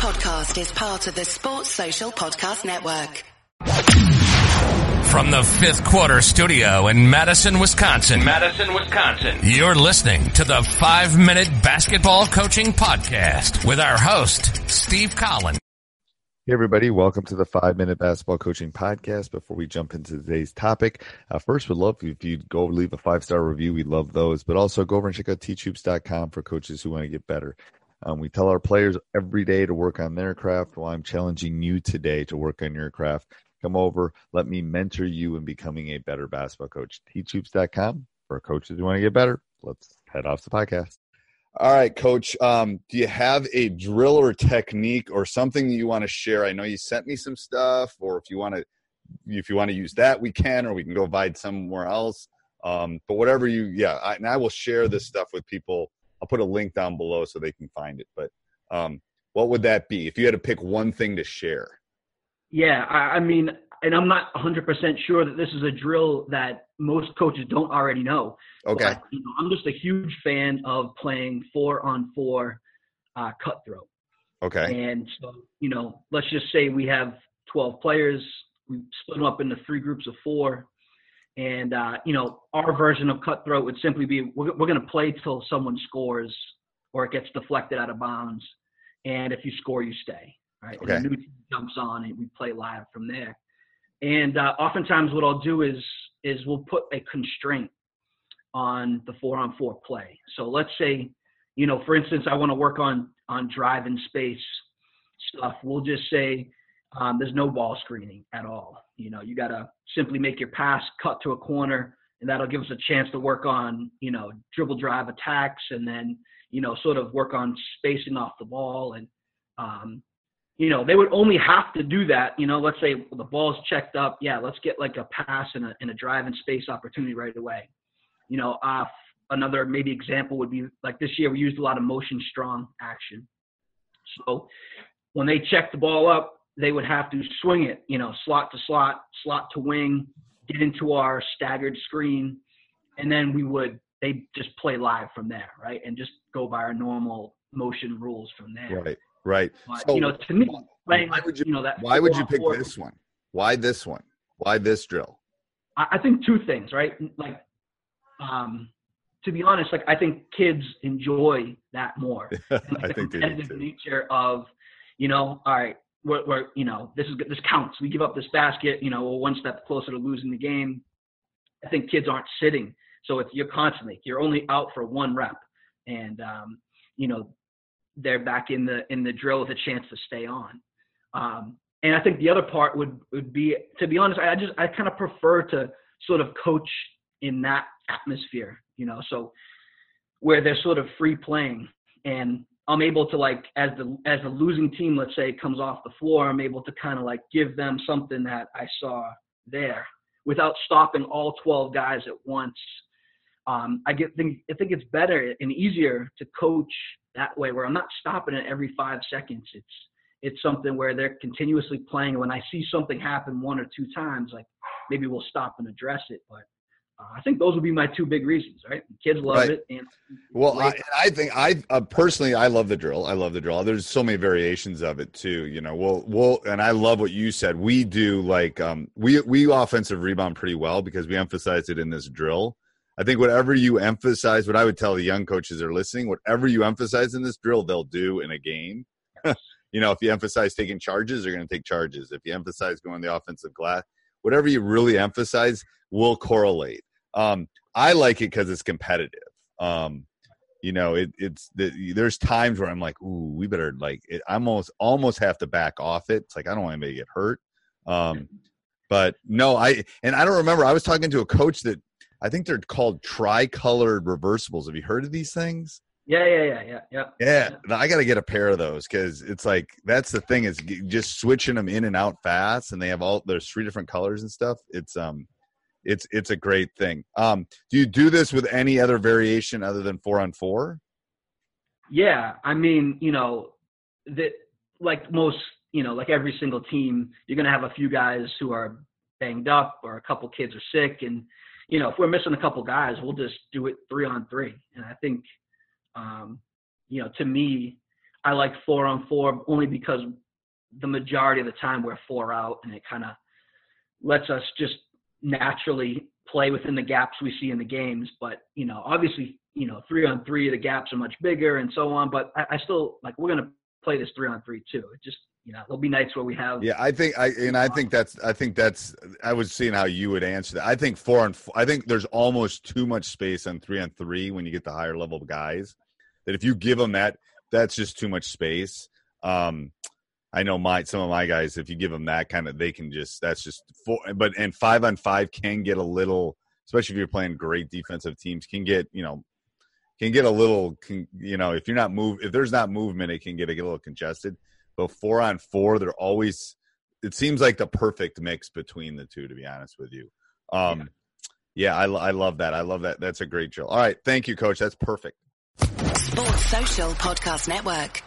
podcast is part of the Sports Social Podcast Network. From the fifth quarter studio in Madison, Wisconsin. Madison, Wisconsin. You're listening to the five minute basketball coaching podcast with our host, Steve Collins. Hey, everybody. Welcome to the five minute basketball coaching podcast. Before we jump into today's topic, uh, first, we'd love if you'd go leave a five star review. We love those, but also go over and check out teachhoops.com for coaches who want to get better. Um, we tell our players every day to work on their craft. Well, I'm challenging you today to work on your craft. Come over, let me mentor you in becoming a better basketball coach. Teachhoops.com for coaches who want to get better. Let's head off the podcast. All right, coach. Um, do you have a drill or technique or something that you want to share? I know you sent me some stuff, or if you want to, if you want to use that, we can, or we can go find somewhere else. Um, but whatever you, yeah, I, and I will share this stuff with people. I'll put a link down below so they can find it. But um, what would that be if you had to pick one thing to share? Yeah, I, I mean, and I'm not 100% sure that this is a drill that most coaches don't already know. Okay. But, you know, I'm just a huge fan of playing four on four uh, cutthroat. Okay. And so, you know, let's just say we have 12 players. We split them up into three groups of four. And, uh, you know, our version of cutthroat would simply be we're, we're going to play till someone scores or it gets deflected out of bounds. And if you score, you stay. Right. Okay. And the new team jumps on and we play live from there. And uh, oftentimes, what I'll do is is we'll put a constraint on the four on four play. So let's say, you know, for instance, I want to work on on drive and space stuff. We'll just say um, there's no ball screening at all. You know, you got to simply make your pass, cut to a corner, and that'll give us a chance to work on, you know, dribble drive attacks, and then, you know, sort of work on spacing off the ball and um, you know, they would only have to do that. You know, let's say the ball's checked up. Yeah, let's get like a pass and a, and a drive and space opportunity right away. You know, uh, another maybe example would be like this year we used a lot of motion strong action. So when they check the ball up, they would have to swing it, you know, slot to slot, slot to wing, get into our staggered screen, and then we would they just play live from there, right? And just go by our normal motion rules from there. Right. Right. But, So you know, to me, playing, why would you, you know, that why would you pick four- this one? Why this one? Why this drill? I I think two things, right? Like, um, to be honest, like I think kids enjoy that more. And, like, I the think they do competitive nature of, you know, all right, we're, we're, you know, this is this counts. We give up this basket, you know, we're one step closer to losing the game. I think kids aren't sitting, so it's you're constantly you're only out for one rep, and um, you know, they're back in the in the drill with a chance to stay on. Um, and I think the other part would would be, to be honest, I just I kind of prefer to sort of coach in that atmosphere, you know, so where they're sort of free playing and I'm able to like as the as the losing team, let's say, comes off the floor, I'm able to kind of like give them something that I saw there without stopping all 12 guys at once. Um, I get think I think it's better and easier to coach that way, where I'm not stopping it every five seconds. It's it's something where they're continuously playing. When I see something happen one or two times, like maybe we'll stop and address it. But I think those would be my two big reasons, right? Kids love Right. it, and Well, I, I think I uh, personally I love the drill. I love the drill. There's so many variations of it too. You know, we'll we'll and I love what you said. We do like um we we offensive rebound pretty well because we emphasize it in this drill. I think whatever you emphasize, what I would tell the young coaches that are listening, whatever you emphasize in this drill, they'll do in a game. you know, if you emphasize taking charges, they're going to take charges. If you emphasize going the offensive glass, whatever you really emphasize will correlate. Um, I like it because it's competitive. Um, you know, it, it's the, there's times where I'm like, ooh, we better like. It, I almost almost have to back off it. It's like I don't want anybody to get hurt. Um, but no, I and I don't remember. I was talking to a coach that I think they're called tricolored reversibles. Have you heard of these things? yeah, yeah, yeah, yeah, yeah. Yeah, I got to get a pair of those because it's like that's the thing is just switching them in and out fast, and they have all there's three different colors and stuff. It's um, it's it's a great thing. Um, do you do this with any other variation other than four on four? Yeah, I mean, you know, that like most, you know, like every single team, you're gonna have a few guys who are banged up or a couple kids are sick, and you know, if we're missing a couple guys, we'll just do it three on three. And I think, um, you know, to me, I like four on four only because the majority of the time we're four out and it kind of lets us just naturally play within the gaps we see in the games. But, you know, obviously, you know, three on three, the gaps are much bigger and so on. But I, I still like, we're to play this three on three too. It just, you know, there'll be nights where we have. Yeah, I think I and I think that's I think that's I was seeing how you would answer that. I think four and four, I think there's almost too much space on three on three when you get the higher level guys. That if you give them that, that's just too much space. Um, I know my some of my guys, if you give them that kind of, they can just that's just four. But and five on five can get a little, especially if you're playing great defensive teams, can get you know can get a little can, you know if you're not move if there's not movement, it can get a, get a little congested. But four on four, they're always. It seems like the perfect mix between the two, to be honest with you. Um, yeah, yeah I, I love that. I love that. That's a great drill. All right, thank you, coach. That's perfect. Sports Social Podcast Network.